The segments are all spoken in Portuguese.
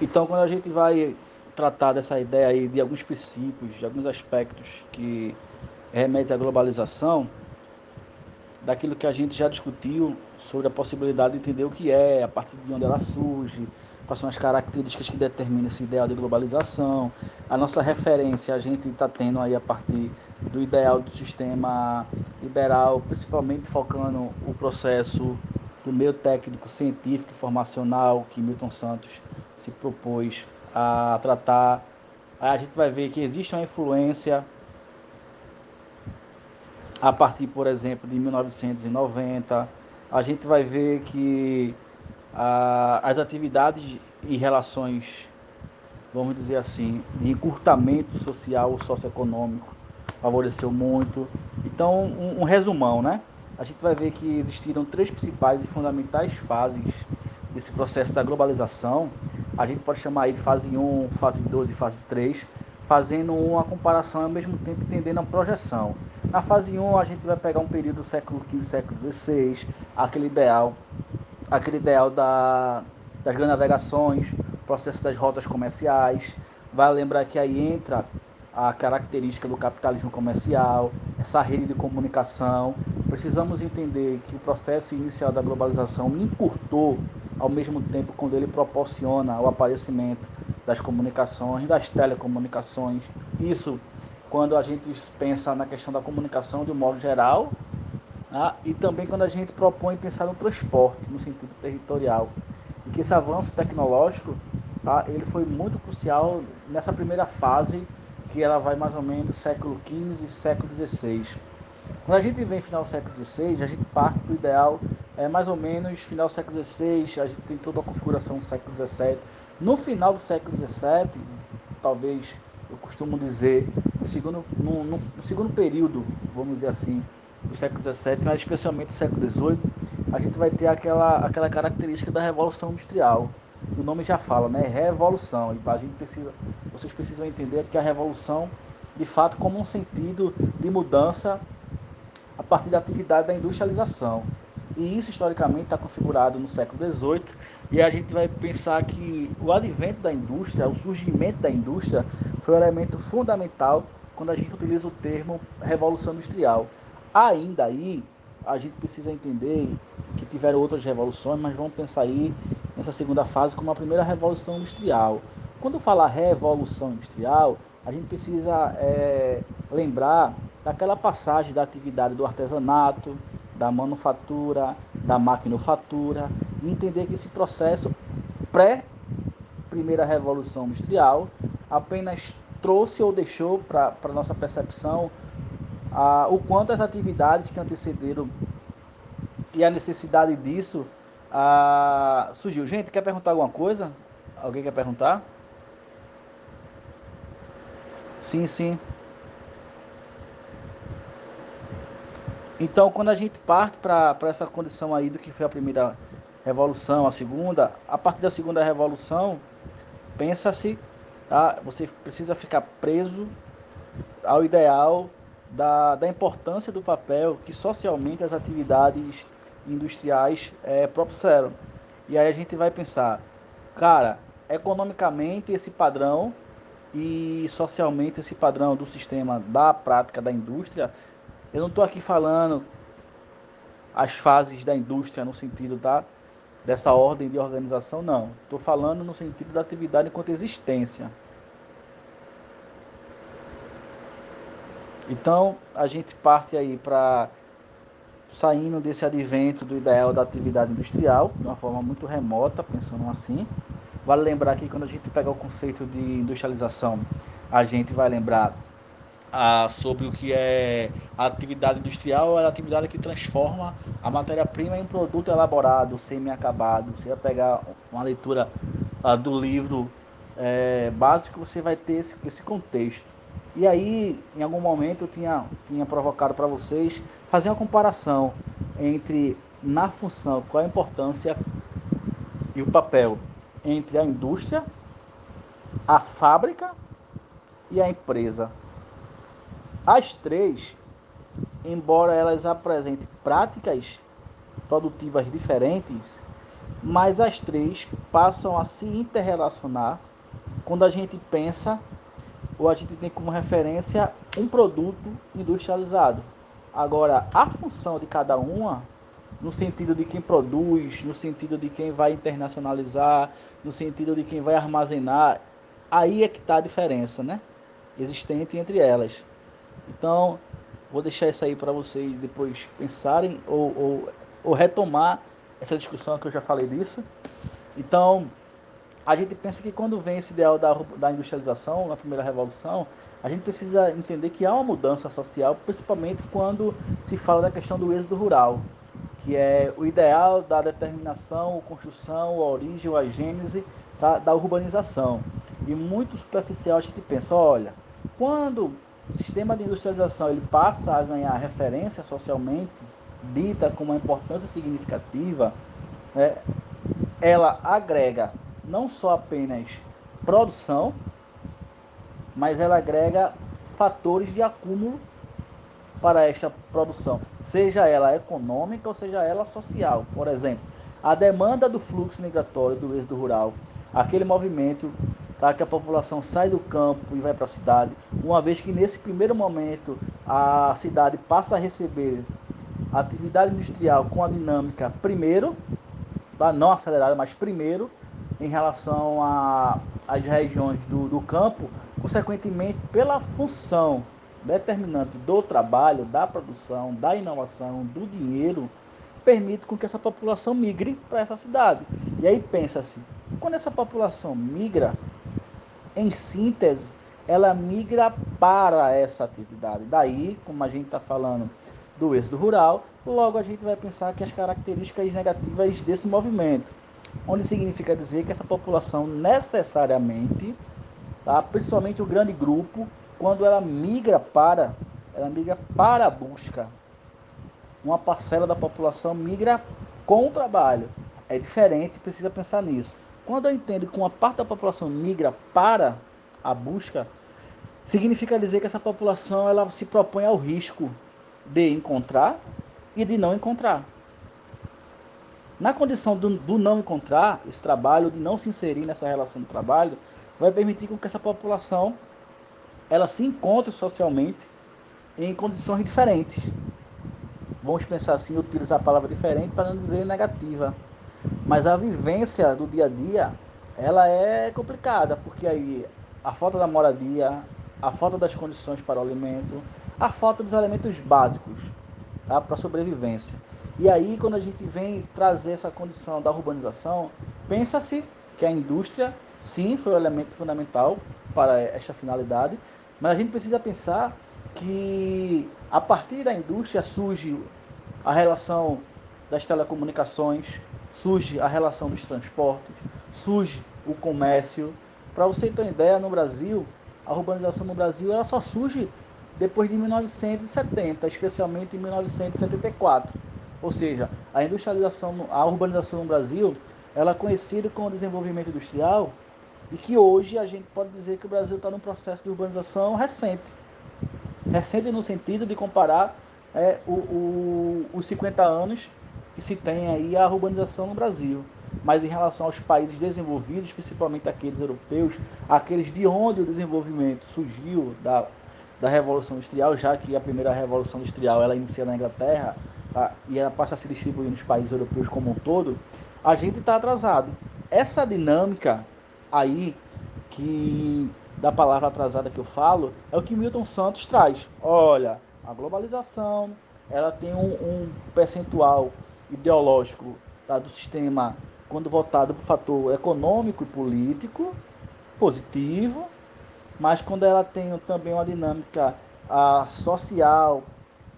Então, quando a gente vai tratar dessa ideia aí de alguns princípios, de alguns aspectos que remetem à globalização, daquilo que a gente já discutiu sobre a possibilidade de entender o que é, a partir de onde ela surge, quais são as características que determinam esse ideal de globalização. A nossa referência a gente está tendo aí a partir do ideal do sistema liberal, principalmente focando o processo do meio técnico, científico e formacional que Milton Santos se propôs a tratar. Aí a gente vai ver que existe uma influência a partir, por exemplo, de 1990. A gente vai ver que as atividades e relações, vamos dizer assim, de encurtamento social ou socioeconômico favoreceu muito. Então, um, um resumão, né? A gente vai ver que existiram três principais e fundamentais fases desse processo da globalização. A gente pode chamar aí de fase 1, fase 2 e fase 3, fazendo uma comparação e ao mesmo tempo entendendo a projeção. Na fase 1, a gente vai pegar um período do século XV, século XVI, aquele ideal, aquele ideal da, das grandes navegações, processo das rotas comerciais. Vai lembrar que aí entra a característica do capitalismo comercial, essa rede de comunicação. Precisamos entender que o processo inicial da globalização encurtou ao mesmo tempo quando ele proporciona o aparecimento das comunicações, das telecomunicações. Isso quando a gente pensa na questão da comunicação de um modo geral, né? e também quando a gente propõe pensar no transporte, no sentido territorial. E que esse avanço tecnológico tá? ele foi muito crucial nessa primeira fase, que ela vai mais ou menos século XV século XVI. Quando a gente vem final do século XVI, a gente parte do ideal, é mais ou menos final do século XVI, a gente tem toda a configuração do século XVII. No final do século XVII, talvez eu costumo dizer, no segundo, no, no, no segundo período, vamos dizer assim, do século XVII, mas especialmente do século XVIII, a gente vai ter aquela, aquela característica da Revolução Industrial. O nome já fala, né? Revolução. E a gente precisa, vocês precisam entender que a revolução, de fato, como um sentido de mudança a partir da atividade da industrialização. E isso historicamente está configurado no século XVIII e a gente vai pensar que o advento da indústria, o surgimento da indústria, foi um elemento fundamental quando a gente utiliza o termo revolução industrial. Ainda aí, a gente precisa entender que tiveram outras revoluções, mas vamos pensar aí nessa segunda fase como a primeira revolução industrial. Quando falar revolução industrial, a gente precisa é, lembrar daquela passagem da atividade do artesanato, da manufatura, da maquinofatura, e entender que esse processo pré primeira revolução industrial apenas trouxe ou deixou para a nossa percepção a, o quanto as atividades que antecederam e a necessidade disso a, surgiu. Gente, quer perguntar alguma coisa? Alguém quer perguntar? Sim, sim. Então, quando a gente parte para essa condição aí do que foi a primeira revolução, a segunda, a partir da segunda revolução, pensa-se, tá? você precisa ficar preso ao ideal da, da importância do papel que socialmente as atividades industriais é, propusieram. E aí a gente vai pensar, cara, economicamente esse padrão e socialmente esse padrão do sistema da prática da indústria eu não estou aqui falando as fases da indústria no sentido da, dessa ordem de organização, não. Estou falando no sentido da atividade enquanto existência. Então, a gente parte aí para saindo desse advento do ideal da atividade industrial, de uma forma muito remota, pensando assim. Vale lembrar que quando a gente pega o conceito de industrialização, a gente vai lembrar ah, sobre o que é a atividade industrial, é a atividade que transforma a matéria-prima em produto elaborado, semi-acabado. Você vai pegar uma leitura ah, do livro é, básico, você vai ter esse, esse contexto. E aí, em algum momento, eu tinha, tinha provocado para vocês fazer uma comparação entre, na função, qual a importância e o papel entre a indústria, a fábrica e a empresa. As três, embora elas apresentem práticas produtivas diferentes, mas as três passam a se interrelacionar quando a gente pensa ou a gente tem como referência um produto industrializado. Agora, a função de cada uma, no sentido de quem produz, no sentido de quem vai internacionalizar, no sentido de quem vai armazenar, aí é que está a diferença, né? Existente entre elas. Então, vou deixar isso aí para vocês depois pensarem ou, ou, ou retomar essa discussão que eu já falei disso. Então, a gente pensa que quando vem esse ideal da, da industrialização, na primeira revolução, a gente precisa entender que há uma mudança social, principalmente quando se fala da questão do êxodo rural, que é o ideal da determinação, construção, a origem, a gênese da, da urbanização. E muito superficial a gente pensa, olha, quando o sistema de industrialização ele passa a ganhar referência socialmente, dita com uma importância significativa, é, ela agrega não só apenas produção, mas ela agrega fatores de acúmulo para esta produção, seja ela econômica ou seja ela social. Por exemplo, a demanda do fluxo migratório do êxodo rural, aquele movimento tá, que a população sai do campo e vai para a cidade, uma vez que nesse primeiro momento a cidade passa a receber atividade industrial com a dinâmica primeiro, tá, não acelerada, mas primeiro, em relação às regiões do, do campo, consequentemente, pela função determinante do trabalho, da produção, da inovação, do dinheiro, permite com que essa população migre para essa cidade. E aí pensa-se, quando essa população migra, em síntese, ela migra para essa atividade. Daí, como a gente está falando do êxodo rural, logo a gente vai pensar que as características negativas desse movimento onde significa dizer que essa população necessariamente, tá, principalmente o grande grupo, quando ela migra para, ela migra para a busca, uma parcela da população migra com o trabalho. É diferente, precisa pensar nisso. Quando eu entendo que uma parte da população migra para a busca, significa dizer que essa população ela se propõe ao risco de encontrar e de não encontrar. Na condição do, do, não encontrar esse trabalho, de não se inserir nessa relação de trabalho, vai permitir que essa população ela se encontre socialmente em condições diferentes. Vamos pensar assim, utilizar a palavra diferente para não dizer negativa. Mas a vivência do dia a dia, ela é complicada, porque aí a falta da moradia, a falta das condições para o alimento, a falta dos elementos básicos tá, para a sobrevivência. E aí, quando a gente vem trazer essa condição da urbanização, pensa-se que a indústria, sim, foi um elemento fundamental para esta finalidade, mas a gente precisa pensar que a partir da indústria surge a relação das telecomunicações, surge a relação dos transportes, surge o comércio. Para você ter uma ideia, no Brasil, a urbanização no Brasil ela só surge depois de 1970, especialmente em 1974. Ou seja, a industrialização, a urbanização no Brasil, ela é conhecida como desenvolvimento industrial e que hoje a gente pode dizer que o Brasil está num processo de urbanização recente. Recente no sentido de comparar é, o, o, os 50 anos que se tem aí a urbanização no Brasil. Mas em relação aos países desenvolvidos, principalmente aqueles europeus, aqueles de onde o desenvolvimento surgiu da, da Revolução Industrial, já que a primeira Revolução Industrial ela inicia na Inglaterra, tá? e ela passa a se distribuir nos países europeus como um todo, a gente está atrasado. Essa dinâmica aí, que da palavra atrasada que eu falo, é o que Milton Santos traz. Olha, a globalização, ela tem um, um percentual ideológico tá, do sistema, quando voltado para o fator econômico e político, positivo, mas quando ela tem também uma dinâmica a, social,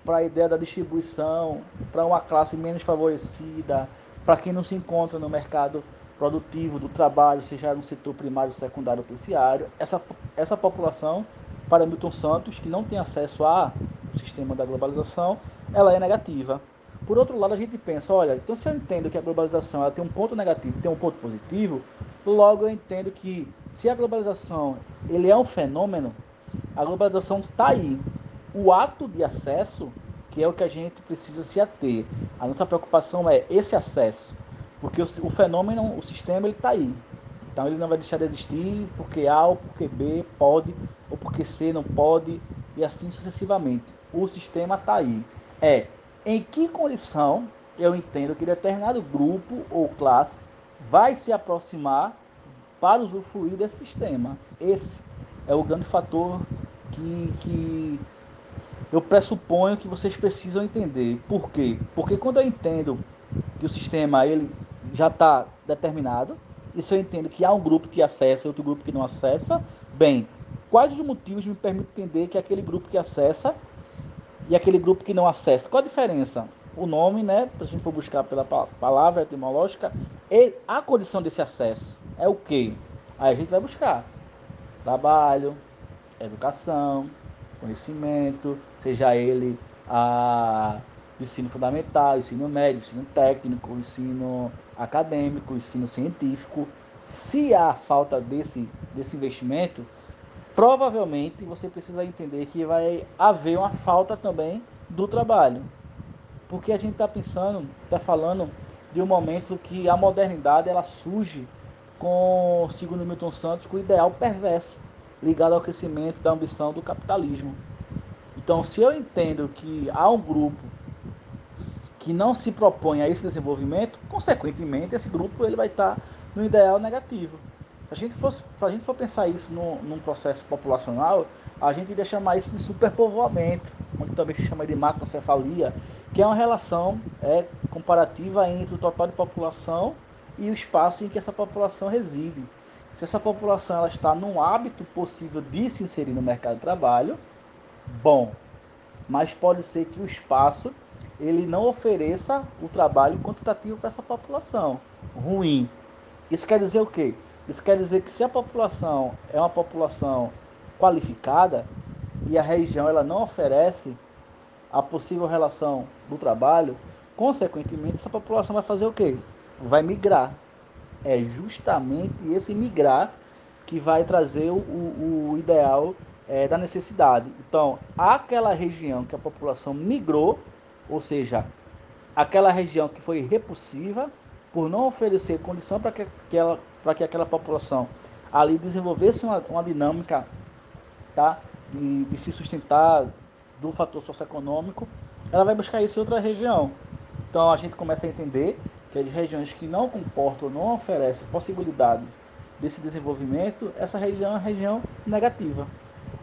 para a ideia da distribuição, para uma classe menos favorecida, para quem não se encontra no mercado produtivo do trabalho, seja no setor primário, secundário ou terciário, essa, essa população, para Milton Santos, que não tem acesso ao sistema da globalização, ela é negativa. Por outro lado, a gente pensa, olha, então se eu entendo que a globalização ela tem um ponto negativo e tem um ponto positivo, logo eu entendo que se a globalização ele é um fenômeno, a globalização está aí, o ato de acesso, que é o que a gente precisa se ater. A nossa preocupação é esse acesso. Porque o, o fenômeno, o sistema, ele está aí. Então ele não vai deixar de existir porque A ou porque B pode, ou porque C não pode, e assim sucessivamente. O sistema está aí. É em que condição eu entendo que determinado grupo ou classe vai se aproximar para usufruir desse sistema. Esse é o grande fator que, que eu pressuponho que vocês precisam entender. Por quê? Porque quando eu entendo que o sistema ele já está determinado, e se eu entendo que há um grupo que acessa e outro grupo que não acessa, bem, quais os motivos me permitem entender que aquele grupo que acessa e aquele grupo que não acessa? Qual a diferença? O nome, né, se a gente for buscar pela palavra etimológica, a condição desse acesso é o quê? Aí a gente vai buscar trabalho, educação, conhecimento, seja ele a ensino fundamental, ensino médio, ensino técnico, ensino acadêmico, ensino científico. Se há falta desse, desse investimento, provavelmente você precisa entender que vai haver uma falta também do trabalho. Porque a gente está pensando, está falando de um momento que a modernidade ela surge com, segundo Milton Santos, com o ideal perverso ligado ao crescimento da ambição do capitalismo. Então, se eu entendo que há um grupo que não se propõe a esse desenvolvimento, consequentemente, esse grupo ele vai estar no ideal negativo. Se a gente for, se a gente for pensar isso no, num processo populacional, a gente iria chamar isso de superpovoamento, onde também se chama de macrocefalia, que é uma relação é, comparativa entre o total de população e o espaço em que essa população reside. Se essa população ela está num hábito possível de se inserir no mercado de trabalho, bom, mas pode ser que o espaço ele não ofereça o trabalho quantitativo para essa população. Ruim. Isso quer dizer o quê? Isso quer dizer que se a população é uma população qualificada e a região ela não oferece a possível relação do trabalho, consequentemente essa população vai fazer o quê? Vai migrar. É justamente esse migrar que vai trazer o, o, ideal é, da necessidade. Então, aquela região que a população migrou, ou seja, aquela região que foi repulsiva por não oferecer condição para que aquela, que aquela população ali desenvolvesse uma, uma dinâmica tá, de, de se sustentar do fator socioeconômico, ela vai buscar isso em outra região. Então a gente começa a entender que as regiões que não comportam, não oferecem possibilidade desse desenvolvimento, essa região é uma região negativa.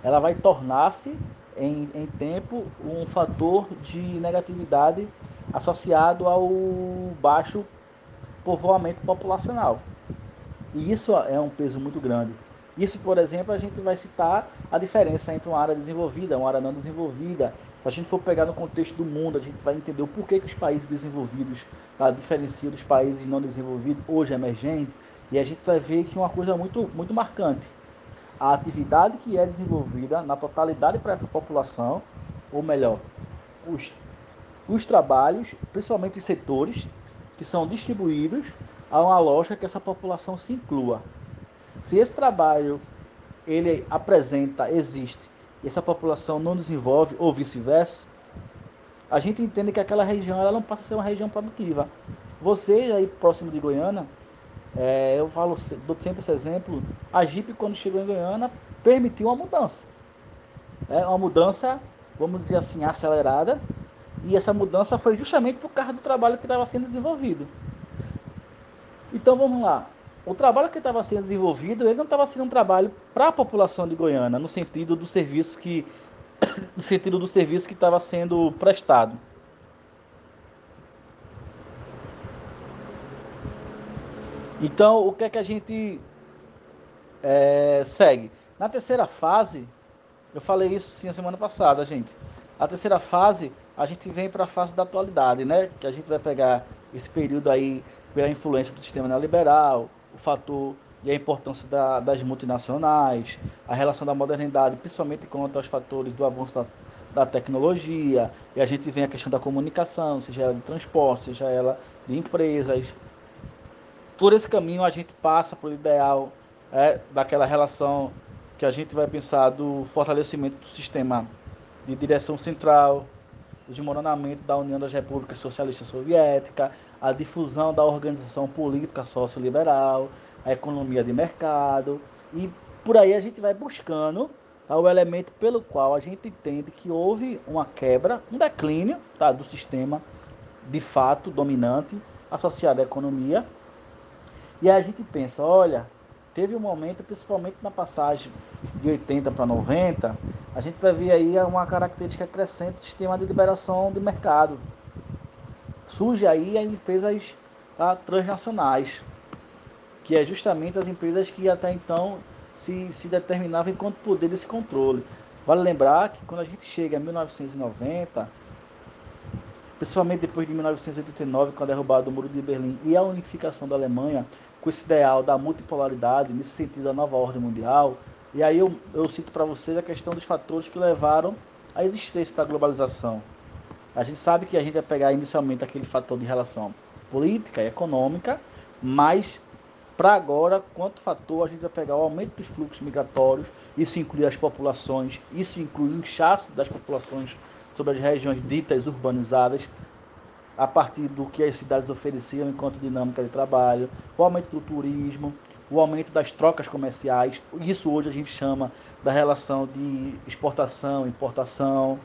Ela vai tornar-se em, em tempo um fator de negatividade associado ao baixo povoamento populacional. E isso é um peso muito grande. Isso, por exemplo, a gente vai citar a diferença entre uma área desenvolvida e uma área não desenvolvida. Se a gente for pegar no contexto do mundo, a gente vai entender o porquê que os países desenvolvidos tá, diferenciam dos países não desenvolvidos, hoje emergentes, e a gente vai ver que uma coisa muito, muito marcante a atividade que é desenvolvida na totalidade para essa população, ou melhor, os, os trabalhos, principalmente os setores, que são distribuídos a uma lógica que essa população se inclua. Se esse trabalho ele apresenta, existe, e essa população não desenvolve, ou vice-versa, a gente entende que aquela região ela não passa a ser uma região produtiva. Você aí próximo de Goiânia, é, eu falo, dou sempre esse exemplo, a Jeep quando chegou em Goiânia permitiu uma mudança. É uma mudança, vamos dizer assim, acelerada, e essa mudança foi justamente por causa do trabalho que estava sendo desenvolvido. Então vamos lá. O trabalho que estava sendo desenvolvido, ele não estava sendo um trabalho para a população de Goiânia, no sentido do serviço que no sentido do serviço que estava sendo prestado. Então, o que é que a gente é, segue? Na terceira fase, eu falei isso sim a semana passada, gente. A terceira fase, a gente vem para a fase da atualidade, né? Que a gente vai pegar esse período aí pela influência do sistema neoliberal, o fator e a importância da, das multinacionais, a relação da modernidade, principalmente quanto aos fatores do avanço da, da tecnologia, e a gente vem a questão da comunicação, seja ela de transporte, seja ela de empresas, por esse caminho a gente passa para o ideal é, daquela relação que a gente vai pensar do fortalecimento do sistema de direção central, o desmoronamento da União das Repúblicas Socialistas Soviéticas, a difusão da organização política socioliberal, a economia de mercado e por aí a gente vai buscando tá, o elemento pelo qual a gente entende que houve uma quebra, um declínio tá, do sistema de fato dominante associado à economia. E aí a gente pensa, olha, teve um momento, principalmente na passagem de 80 para 90, a gente vai ver aí uma característica crescente do sistema de liberação do mercado. Surge aí as empresas tá, transnacionais, que é justamente as empresas que até então se, se determinavam enquanto poder desse controle. Vale lembrar que quando a gente chega a 1990, principalmente depois de 1989, com a derrubada do Muro de Berlim e a unificação da Alemanha, com esse ideal da multipolaridade, nesse sentido da nova ordem mundial, e aí eu, eu cito para vocês a questão dos fatores que levaram à existência da globalização. A gente sabe que a gente vai pegar inicialmente aquele fator de relação política e econômica, mas para agora, quanto fator, a gente vai pegar o aumento dos fluxos migratórios, isso inclui as populações, isso inclui o inchaço das populações sobre as regiões ditas urbanizadas, a partir do que as cidades ofereciam enquanto dinâmica de trabalho, o aumento do turismo, o aumento das trocas comerciais, isso hoje a gente chama da relação de exportação, importação,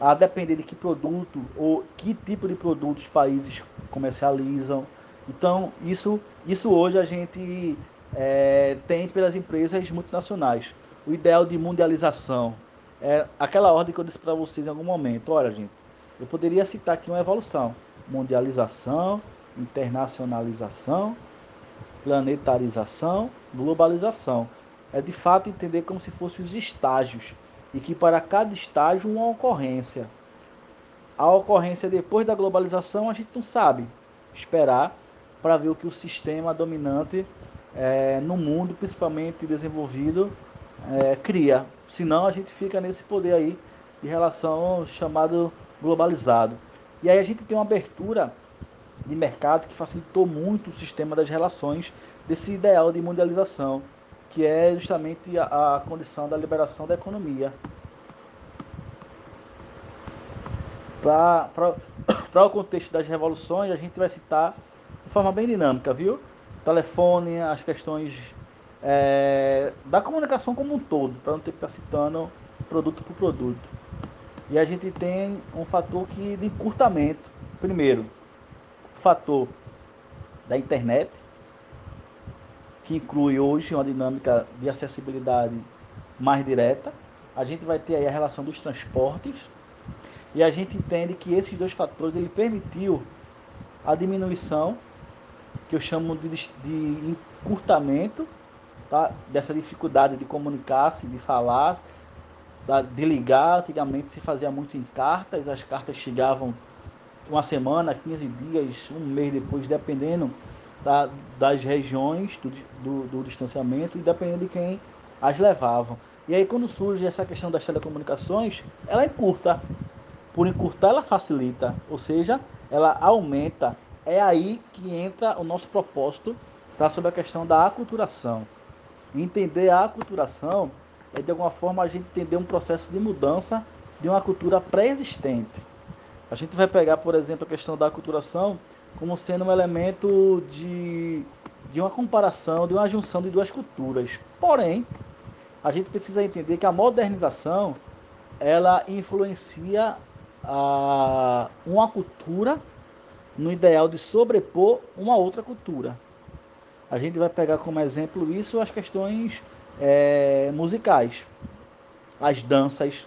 a depender de que produto ou que tipo de produtos os países comercializam. Então, isso, isso hoje a gente é, tem pelas empresas multinacionais. O ideal de mundialização é aquela ordem que eu disse para vocês em algum momento. Olha, gente, eu poderia citar aqui uma evolução: mundialização, internacionalização, planetarização, globalização. É de fato entender como se fossem os estágios e que para cada estágio uma ocorrência. A ocorrência depois da globalização a gente não sabe esperar para ver o que o sistema dominante é, no mundo, principalmente desenvolvido, é, cria. Senão a gente fica nesse poder aí de relação chamado globalizado. E aí a gente tem uma abertura de mercado que facilitou muito o sistema das relações desse ideal de mundialização, que é justamente a, a condição da liberação da economia. Para o contexto das revoluções, a gente vai citar de forma bem dinâmica, viu? Telefone, as questões é, da comunicação como um todo, para não ter que estar tá citando produto por produto. E a gente tem um fator que, de encurtamento. Primeiro, o fator da internet, que inclui hoje uma dinâmica de acessibilidade mais direta. A gente vai ter aí a relação dos transportes. E a gente entende que esses dois fatores ele permitiu a diminuição que eu chamo de, de encurtamento tá? dessa dificuldade de comunicar-se, de falar, de ligar. Antigamente se fazia muito em cartas, as cartas chegavam uma semana, 15 dias, um mês depois, dependendo da, das regiões do, do, do distanciamento e dependendo de quem as levavam. E aí quando surge essa questão das telecomunicações, ela encurta. Por encurtar, ela facilita, ou seja, ela aumenta é aí que entra o nosso propósito tá, sobre a questão da aculturação. Entender a aculturação é de alguma forma a gente entender um processo de mudança de uma cultura pré-existente. A gente vai pegar, por exemplo, a questão da aculturação como sendo um elemento de, de uma comparação, de uma junção de duas culturas. Porém, a gente precisa entender que a modernização ela influencia a, uma cultura no ideal de sobrepor uma outra cultura. A gente vai pegar como exemplo isso as questões é, musicais, as danças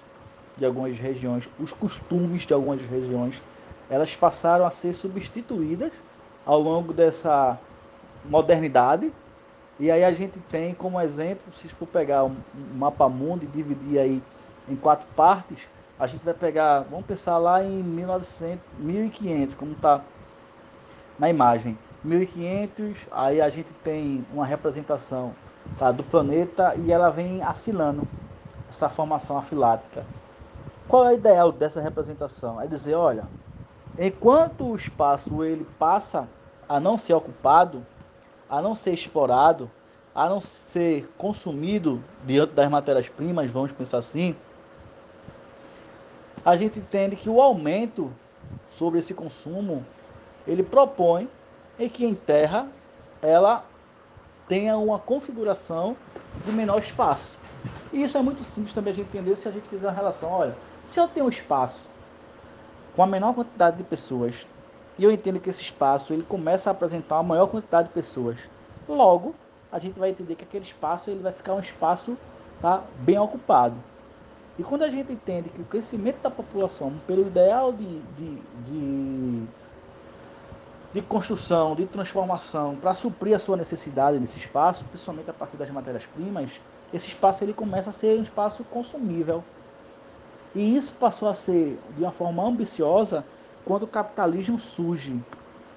de algumas regiões, os costumes de algumas regiões, elas passaram a ser substituídas ao longo dessa modernidade. E aí a gente tem como exemplo, se for pegar um mapa mundo e dividir aí em quatro partes, a gente vai pegar, vamos pensar lá em 1900, 1500, como está na imagem. 1500, aí a gente tem uma representação tá, do planeta e ela vem afilando essa formação afilática. Qual é o ideal dessa representação? É dizer, olha, enquanto o espaço ele passa a não ser ocupado, a não ser explorado, a não ser consumido diante das matérias-primas, vamos pensar assim, a gente entende que o aumento sobre esse consumo, ele propõe em que em terra ela tenha uma configuração de menor espaço. E isso é muito simples também a gente entender se a gente fizer uma relação. Olha, se eu tenho um espaço com a menor quantidade de pessoas e eu entendo que esse espaço ele começa a apresentar uma maior quantidade de pessoas, logo a gente vai entender que aquele espaço ele vai ficar um espaço tá, bem ocupado. E quando a gente entende que o crescimento da população, pelo ideal de, de, de, de construção, de transformação, para suprir a sua necessidade nesse espaço, principalmente a partir das matérias-primas, esse espaço ele começa a ser um espaço consumível. E isso passou a ser de uma forma ambiciosa quando o capitalismo surge,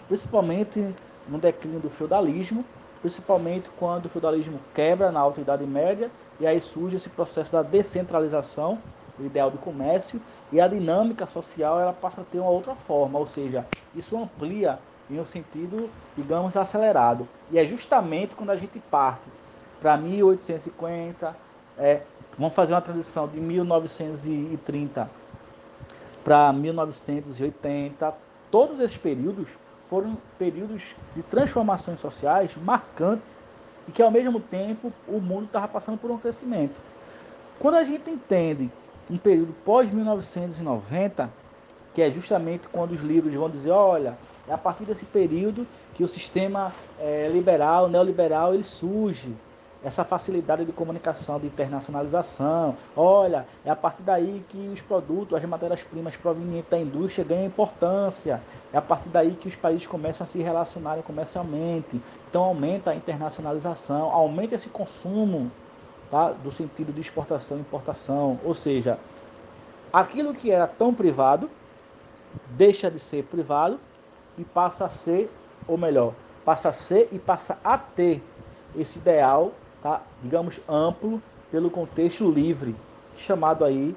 principalmente no declínio do feudalismo, principalmente quando o feudalismo quebra na Alta Idade Média e aí surge esse processo da descentralização, o ideal do comércio e a dinâmica social ela passa a ter uma outra forma, ou seja, isso amplia em um sentido, digamos, acelerado. E é justamente quando a gente parte para 1850, é, vamos fazer uma transição de 1930 para 1980. Todos esses períodos foram períodos de transformações sociais marcantes e que ao mesmo tempo o mundo estava passando por um crescimento. Quando a gente entende um período pós 1990, que é justamente quando os livros vão dizer, olha, é a partir desse período que o sistema é, liberal, neoliberal, ele surge essa facilidade de comunicação, de internacionalização. Olha, é a partir daí que os produtos, as matérias-primas provenientes da indústria ganham importância. É a partir daí que os países começam a se relacionarem comercialmente. Então aumenta a internacionalização, aumenta esse consumo, tá? do sentido de exportação e importação. Ou seja, aquilo que era tão privado deixa de ser privado e passa a ser, ou melhor, passa a ser e passa a ter esse ideal tá, digamos, amplo pelo contexto livre, chamado aí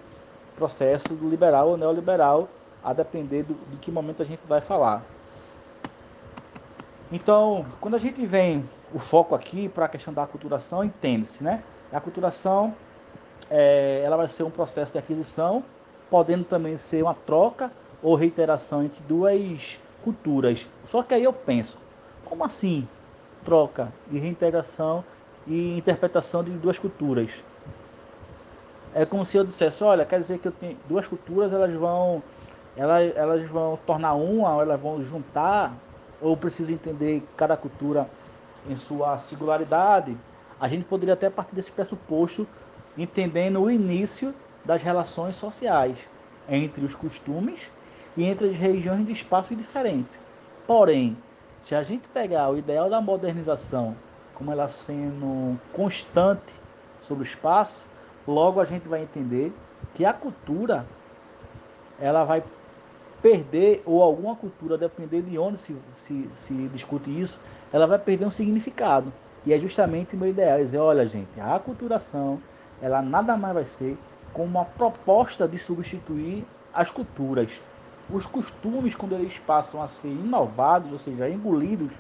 processo liberal ou neoliberal, a depender do, de que momento a gente vai falar. Então, quando a gente vem o foco aqui para a questão da aculturação, entende-se, né? A aculturação é, ela vai ser um processo de aquisição, podendo também ser uma troca ou reiteração entre duas culturas. Só que aí eu penso, como assim troca e reintegração e interpretação de duas culturas. É como se eu dissesse, olha, quer dizer que eu tenho duas culturas, elas vão elas, elas vão tornar uma, ou elas vão juntar, ou preciso entender cada cultura em sua singularidade. A gente poderia até partir desse pressuposto, entendendo o início das relações sociais entre os costumes e entre as regiões de espaço diferentes. Porém, se a gente pegar o ideal da modernização como ela sendo constante sobre o espaço, logo a gente vai entender que a cultura ela vai perder, ou alguma cultura, depender de onde se, se, se discute isso, ela vai perder um significado. E é justamente o meu ideal, é dizer, olha gente, a aculturação, ela nada mais vai ser como uma proposta de substituir as culturas. Os costumes, quando eles passam a ser inovados, ou seja, engolidos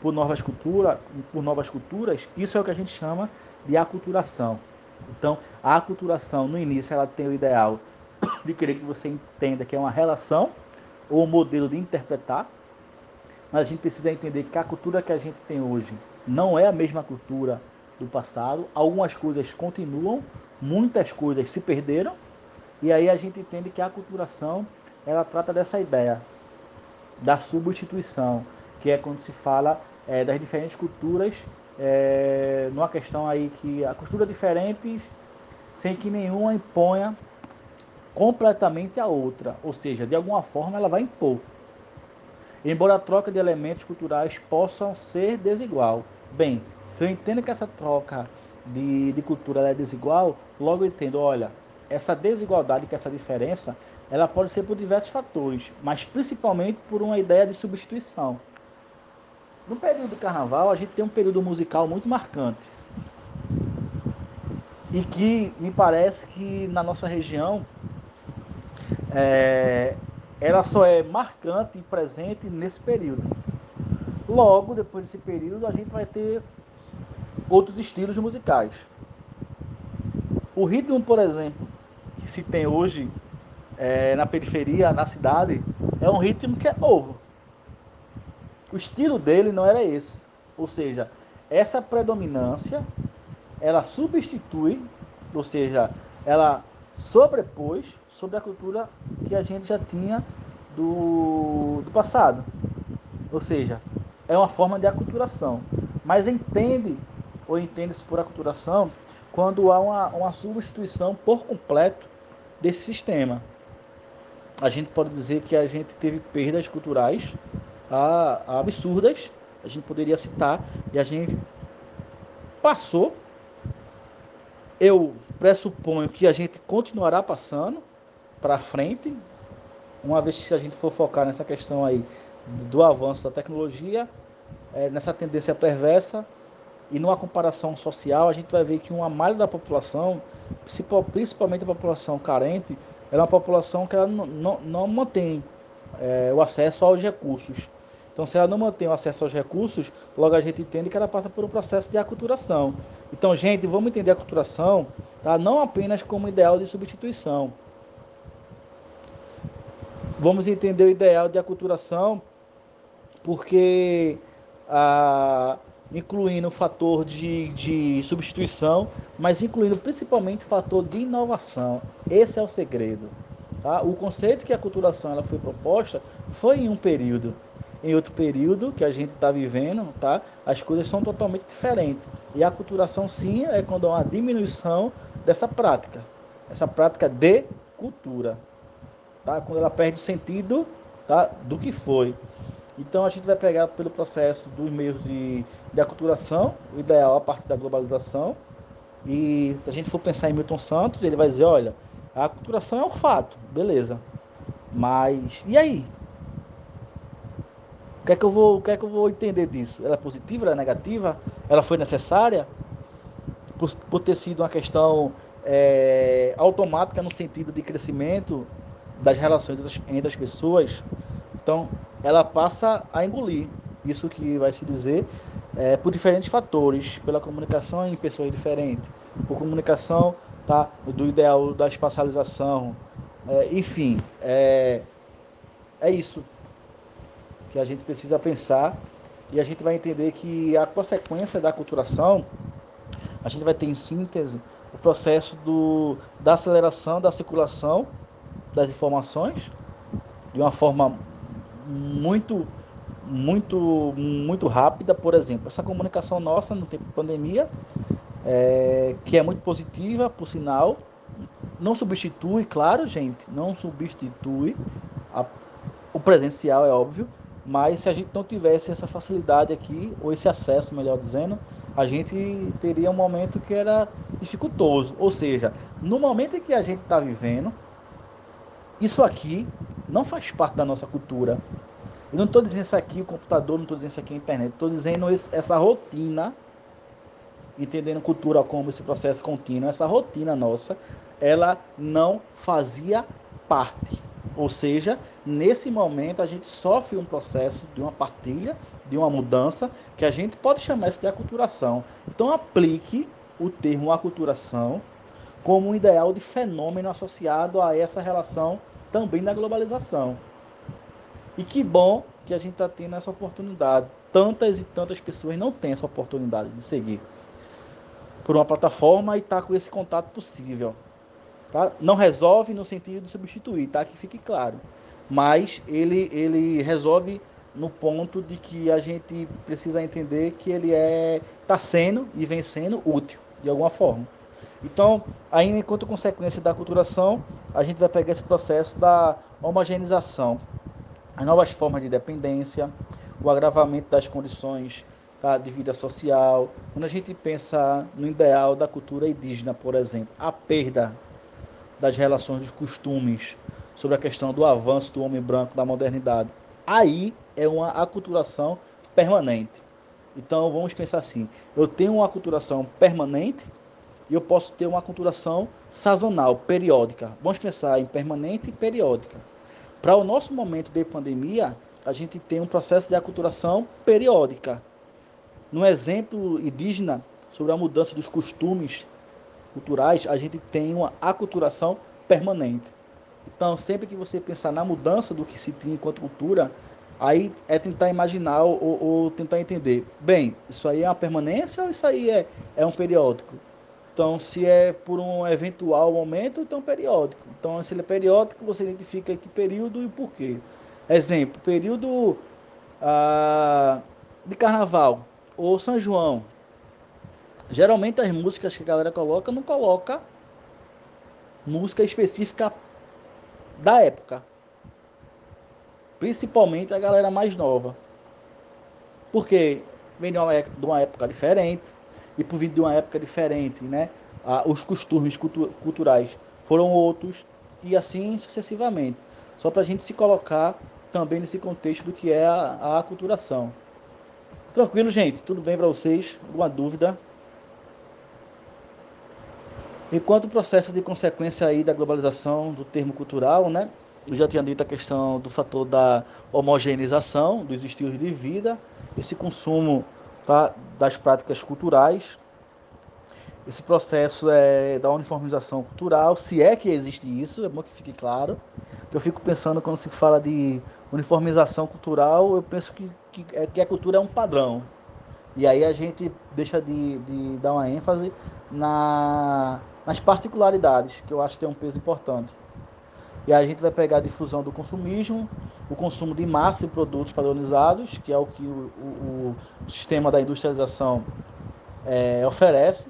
por novas culturas, por novas culturas, isso é o que a gente chama de aculturação. Então, a aculturação no início ela tem o ideal de querer que você entenda que é uma relação ou um modelo de interpretar, mas a gente precisa entender que a cultura que a gente tem hoje não é a mesma cultura do passado. Algumas coisas continuam, muitas coisas se perderam, e aí a gente entende que a aculturação ela trata dessa ideia da substituição, que é quando se fala é, das diferentes culturas, é, numa questão aí que a cultura diferentes, sem que nenhuma imponha completamente a outra, ou seja, de alguma forma ela vai impor. Embora a troca de elementos culturais possam ser desigual. Bem, se eu entendo que essa troca de, de cultura é desigual, logo eu entendo, olha, essa desigualdade, que essa diferença, ela pode ser por diversos fatores, mas principalmente por uma ideia de substituição. No período do carnaval, a gente tem um período musical muito marcante. E que me parece que na nossa região é, ela só é marcante e presente nesse período. Logo, depois desse período, a gente vai ter outros estilos musicais. O ritmo, por exemplo, que se tem hoje é, na periferia, na cidade, é um ritmo que é novo. O estilo dele não era esse. Ou seja, essa predominância, ela substitui, ou seja, ela sobrepôs sobre a cultura que a gente já tinha do, do passado. Ou seja, é uma forma de aculturação. Mas entende, ou entende-se por aculturação, quando há uma, uma substituição por completo desse sistema. A gente pode dizer que a gente teve perdas culturais a, a absurdas, a gente poderia citar, e a gente passou. Eu pressuponho que a gente continuará passando para frente, uma vez que a gente for focar nessa questão aí do avanço da tecnologia, é, nessa tendência perversa e numa comparação social, a gente vai ver que uma malha da população, principalmente a população carente, é uma população que ela não, não, não mantém é, o acesso aos recursos. Então, se ela não mantém o acesso aos recursos, logo a gente entende que ela passa por um processo de aculturação. Então, gente, vamos entender a aculturação tá? não apenas como ideal de substituição. Vamos entender o ideal de aculturação porque, ah, incluindo o fator de, de substituição, mas incluindo principalmente o fator de inovação. Esse é o segredo. Tá? O conceito que a aculturação ela foi proposta foi em um período em outro período que a gente está vivendo, tá? As coisas são totalmente diferentes. E a culturação, sim, é quando há uma diminuição dessa prática, essa prática de cultura, tá? Quando ela perde o sentido, tá? Do que foi. Então a gente vai pegar pelo processo dos meios de, de aculturação, o ideal a partir da globalização. E se a gente for pensar em Milton Santos, ele vai dizer, olha, a aculturação é um fato, beleza. Mas e aí? Que é que eu vou, o que é que eu vou entender disso? Ela é positiva, ela é negativa? Ela foi necessária? Por, por ter sido uma questão é, automática no sentido de crescimento das relações entre as pessoas? Então, ela passa a engolir isso que vai se dizer é, por diferentes fatores, pela comunicação em pessoas diferentes, por comunicação tá, do ideal da espacialização, é, enfim, é, é isso que a gente precisa pensar e a gente vai entender que a consequência da culturação, a gente vai ter em síntese o processo do, da aceleração da circulação das informações de uma forma muito muito muito rápida, por exemplo, essa comunicação nossa no tempo de pandemia, é, que é muito positiva, por sinal, não substitui, claro, gente, não substitui a, o presencial, é óbvio, mas se a gente não tivesse essa facilidade aqui, ou esse acesso, melhor dizendo, a gente teria um momento que era dificultoso. Ou seja, no momento em que a gente está vivendo, isso aqui não faz parte da nossa cultura. Eu não estou dizendo isso aqui o computador, não estou dizendo isso aqui a internet, estou dizendo esse, essa rotina, entendendo cultura como esse processo contínuo, essa rotina nossa, ela não fazia parte. Ou seja, nesse momento a gente sofre um processo de uma partilha, de uma mudança, que a gente pode chamar isso de aculturação. Então aplique o termo aculturação como um ideal de fenômeno associado a essa relação também da globalização. E que bom que a gente está tendo essa oportunidade. Tantas e tantas pessoas não têm essa oportunidade de seguir por uma plataforma e estar tá com esse contato possível. Tá? Não resolve no sentido de substituir, tá? Que fique claro. Mas ele, ele resolve no ponto de que a gente precisa entender que ele é está sendo e vem sendo útil de alguma forma. Então, ainda enquanto consequência da culturação, a gente vai pegar esse processo da homogeneização, as novas formas de dependência, o agravamento das condições tá, de vida social. Quando a gente pensa no ideal da cultura indígena, por exemplo, a perda das relações dos costumes, sobre a questão do avanço do homem branco da modernidade. Aí é uma aculturação permanente. Então vamos pensar assim: eu tenho uma aculturação permanente e eu posso ter uma aculturação sazonal, periódica. Vamos pensar em permanente e periódica. Para o nosso momento de pandemia, a gente tem um processo de aculturação periódica. No exemplo indígena sobre a mudança dos costumes culturais, a gente tem uma aculturação permanente. Então, sempre que você pensar na mudança do que se tinha enquanto cultura, aí é tentar imaginar ou, ou tentar entender. Bem, isso aí é uma permanência ou isso aí é, é um periódico? Então, se é por um eventual momento, então é periódico. Então, se ele é periódico, você identifica que período e por quê. Exemplo, período ah, de carnaval ou São João. Geralmente as músicas que a galera coloca não coloca música específica da época. Principalmente a galera mais nova. Porque vem de uma, de uma época diferente e por vir de uma época diferente, né? Ah, os costumes cultu culturais foram outros e assim sucessivamente. Só para a gente se colocar também nesse contexto do que é a, a aculturação. Tranquilo, gente? Tudo bem para vocês? Alguma dúvida? Enquanto o processo de consequência aí da globalização do termo cultural, né? Eu já tinha dito a questão do fator da homogeneização dos estilos de vida, esse consumo tá, das práticas culturais, esse processo é da uniformização cultural, se é que existe isso, é bom que fique claro. Que eu fico pensando quando se fala de uniformização cultural, eu penso que, que, é, que a cultura é um padrão. E aí a gente deixa de, de dar uma ênfase na, nas particularidades, que eu acho que tem um peso importante. E aí a gente vai pegar a difusão do consumismo, o consumo de massa de produtos padronizados, que é o que o, o, o sistema da industrialização é, oferece.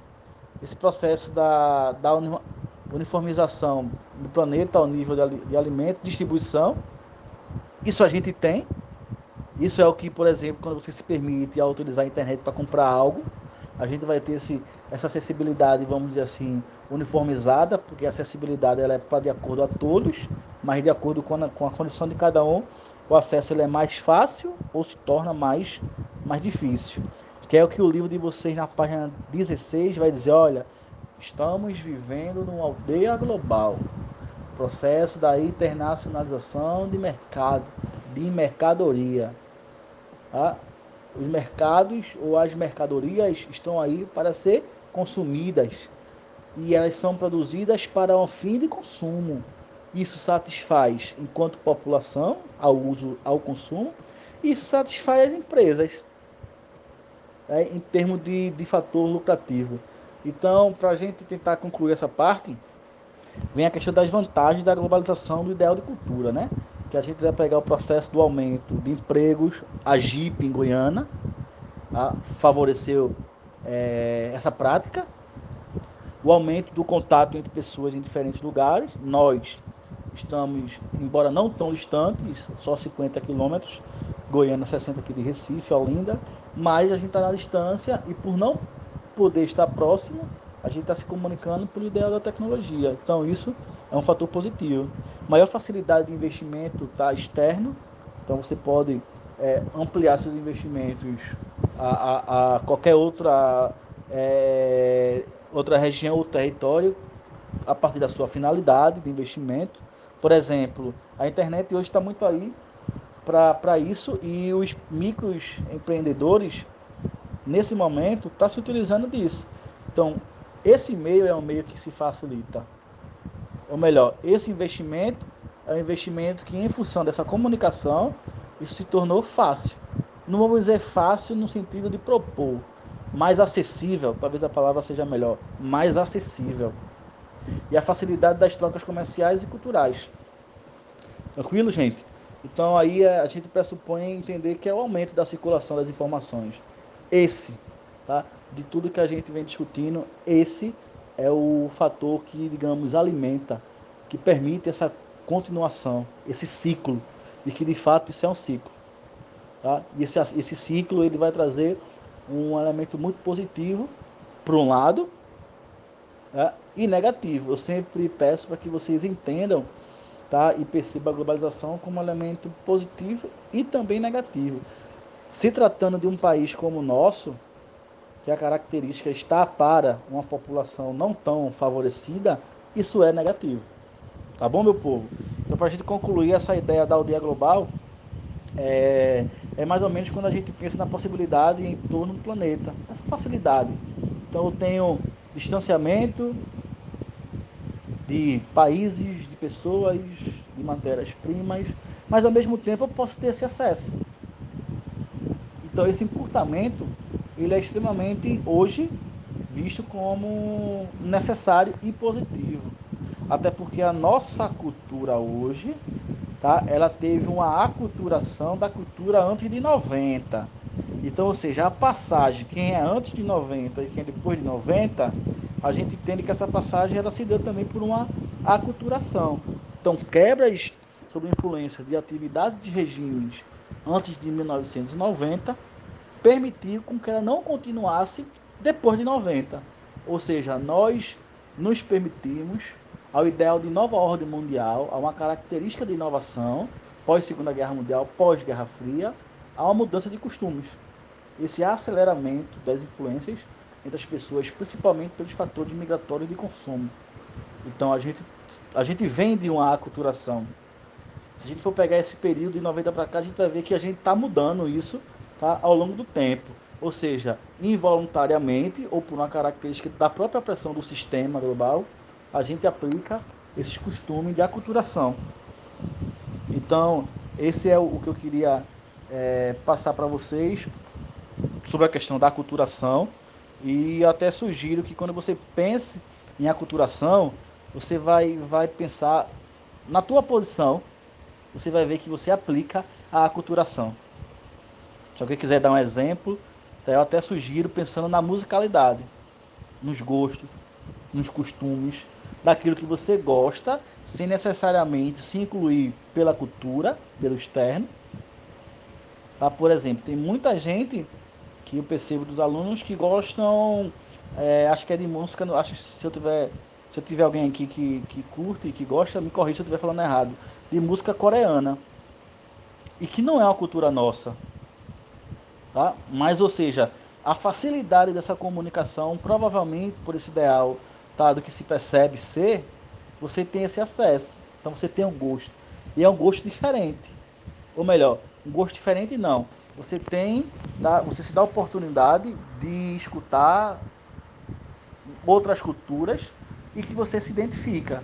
Esse processo da, da uniformização do planeta ao nível de, de alimento, distribuição, isso a gente tem. Isso é o que, por exemplo, quando você se permite a utilizar a internet para comprar algo, a gente vai ter esse, essa acessibilidade, vamos dizer assim, uniformizada, porque a acessibilidade ela é para de acordo a todos, mas de acordo com a, com a condição de cada um, o acesso ele é mais fácil ou se torna mais, mais difícil. Que é o que o livro de vocês na página 16 vai dizer, olha, estamos vivendo numa aldeia global processo da internacionalização de mercado, de mercadoria. Tá? Os mercados ou as mercadorias estão aí para ser consumidas e elas são produzidas para um fim de consumo. Isso satisfaz, enquanto população, ao uso, ao consumo, isso satisfaz as empresas é, em termos de, de fator lucrativo. Então, para a gente tentar concluir essa parte, vem a questão das vantagens da globalização do ideal de cultura, né? Que a gente vai pegar o processo do aumento de empregos, a JIP em Goiânia, tá? favoreceu é, essa prática, o aumento do contato entre pessoas em diferentes lugares. Nós estamos, embora não tão distantes, só 50 quilômetros, Goiânia 60 aqui de Recife, Olinda, mas a gente está na distância e por não poder estar próximo, a gente está se comunicando pelo ideal da tecnologia. Então, isso é um fator positivo. Maior facilidade de investimento está externo, então você pode é, ampliar seus investimentos a, a, a qualquer outra, é, outra região ou território a partir da sua finalidade de investimento. Por exemplo, a internet hoje está muito aí para isso e os micros empreendedores, nesse momento, estão tá se utilizando disso. Então, esse meio é um meio que se facilita. Ou melhor, esse investimento é um investimento que, em função dessa comunicação, isso se tornou fácil. Não vamos dizer fácil no sentido de propor, mais acessível, talvez a palavra seja melhor, mais acessível. E a facilidade das trocas comerciais e culturais. Tranquilo, gente? Então aí a gente pressupõe entender que é o aumento da circulação das informações. Esse, tá? de tudo que a gente vem discutindo, esse é o fator que, digamos, alimenta, que permite essa continuação, esse ciclo, e que de fato isso é um ciclo. Tá? E esse, esse ciclo ele vai trazer um elemento muito positivo, por um lado, tá? e negativo. Eu sempre peço para que vocês entendam tá? e percebam a globalização como um elemento positivo e também negativo. Se tratando de um país como o nosso, que a característica está para uma população não tão favorecida, isso é negativo. Tá bom, meu povo? Então, para a gente concluir essa ideia da aldeia global, é, é mais ou menos quando a gente pensa na possibilidade em torno do planeta, essa facilidade. Então, eu tenho distanciamento, de países, de pessoas, de matérias-primas, mas ao mesmo tempo eu posso ter esse acesso. Então esse encurtamento, ele é extremamente hoje visto como necessário e positivo. Até porque a nossa cultura hoje, tá? Ela teve uma aculturação da cultura antes de 90. Então, ou seja, a passagem, quem é antes de 90 e quem é depois de 90, a gente entende que essa passagem ela se deu também por uma aculturação. Então, quebras sob influência de atividades de regimes antes de 1990 permitiu com que ela não continuasse depois de 90. Ou seja, nós nos permitimos ao ideal de nova ordem mundial, a uma característica de inovação, pós Segunda Guerra Mundial, pós Guerra Fria, a uma mudança de costumes. Esse aceleramento das influências entre as pessoas, principalmente pelos fatores migratórios de consumo. Então a gente a gente vem de uma aculturação. Se a gente for pegar esse período de 90 para cá, a gente vai ver que a gente está mudando isso tá, ao longo do tempo ou seja, involuntariamente ou por uma característica da própria pressão do sistema global, a gente aplica esses costumes de aculturação. Então, esse é o que eu queria é, passar para vocês sobre a questão da aculturação e até sugiro que quando você pense em aculturação, você vai, vai pensar na tua posição, você vai ver que você aplica a aculturação. Se alguém quiser dar um exemplo, então, eu até sugiro pensando na musicalidade, nos gostos, nos costumes, daquilo que você gosta, sem necessariamente se incluir pela cultura, pelo externo. Tá? Por exemplo, tem muita gente que eu percebo dos alunos que gostam, é, acho que é de música, acho que se eu tiver, se eu tiver alguém aqui que, que curte, que gosta, me corrija se eu estiver falando errado, de música coreana. E que não é uma cultura nossa. Tá? Mas, ou seja, a facilidade dessa comunicação, provavelmente por esse ideal tá, do que se percebe ser, você tem esse acesso. Então você tem um gosto. E é um gosto diferente. Ou melhor, um gosto diferente não. Você tem, tá, você se dá a oportunidade de escutar outras culturas e que você se identifica.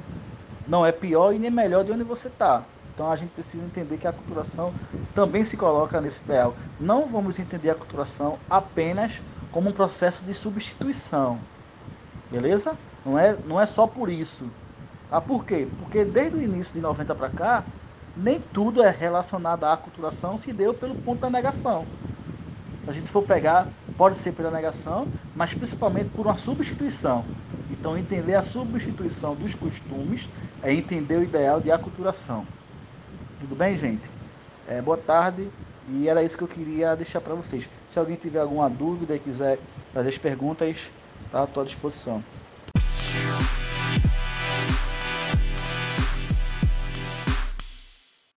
Não é pior e nem melhor de onde você está. Então a gente precisa entender que a aculturação também se coloca nesse ideal. Não vamos entender a aculturação apenas como um processo de substituição. Beleza? Não é, não é só por isso. Ah, por quê? Porque desde o início de 90 para cá, nem tudo é relacionado à aculturação se deu pelo ponto da negação. Se a gente for pegar, pode ser pela negação, mas principalmente por uma substituição. Então, entender a substituição dos costumes é entender o ideal de aculturação. Tudo bem, gente? É, boa tarde. E era isso que eu queria deixar para vocês. Se alguém tiver alguma dúvida e quiser fazer as perguntas, está à tua disposição. Peace.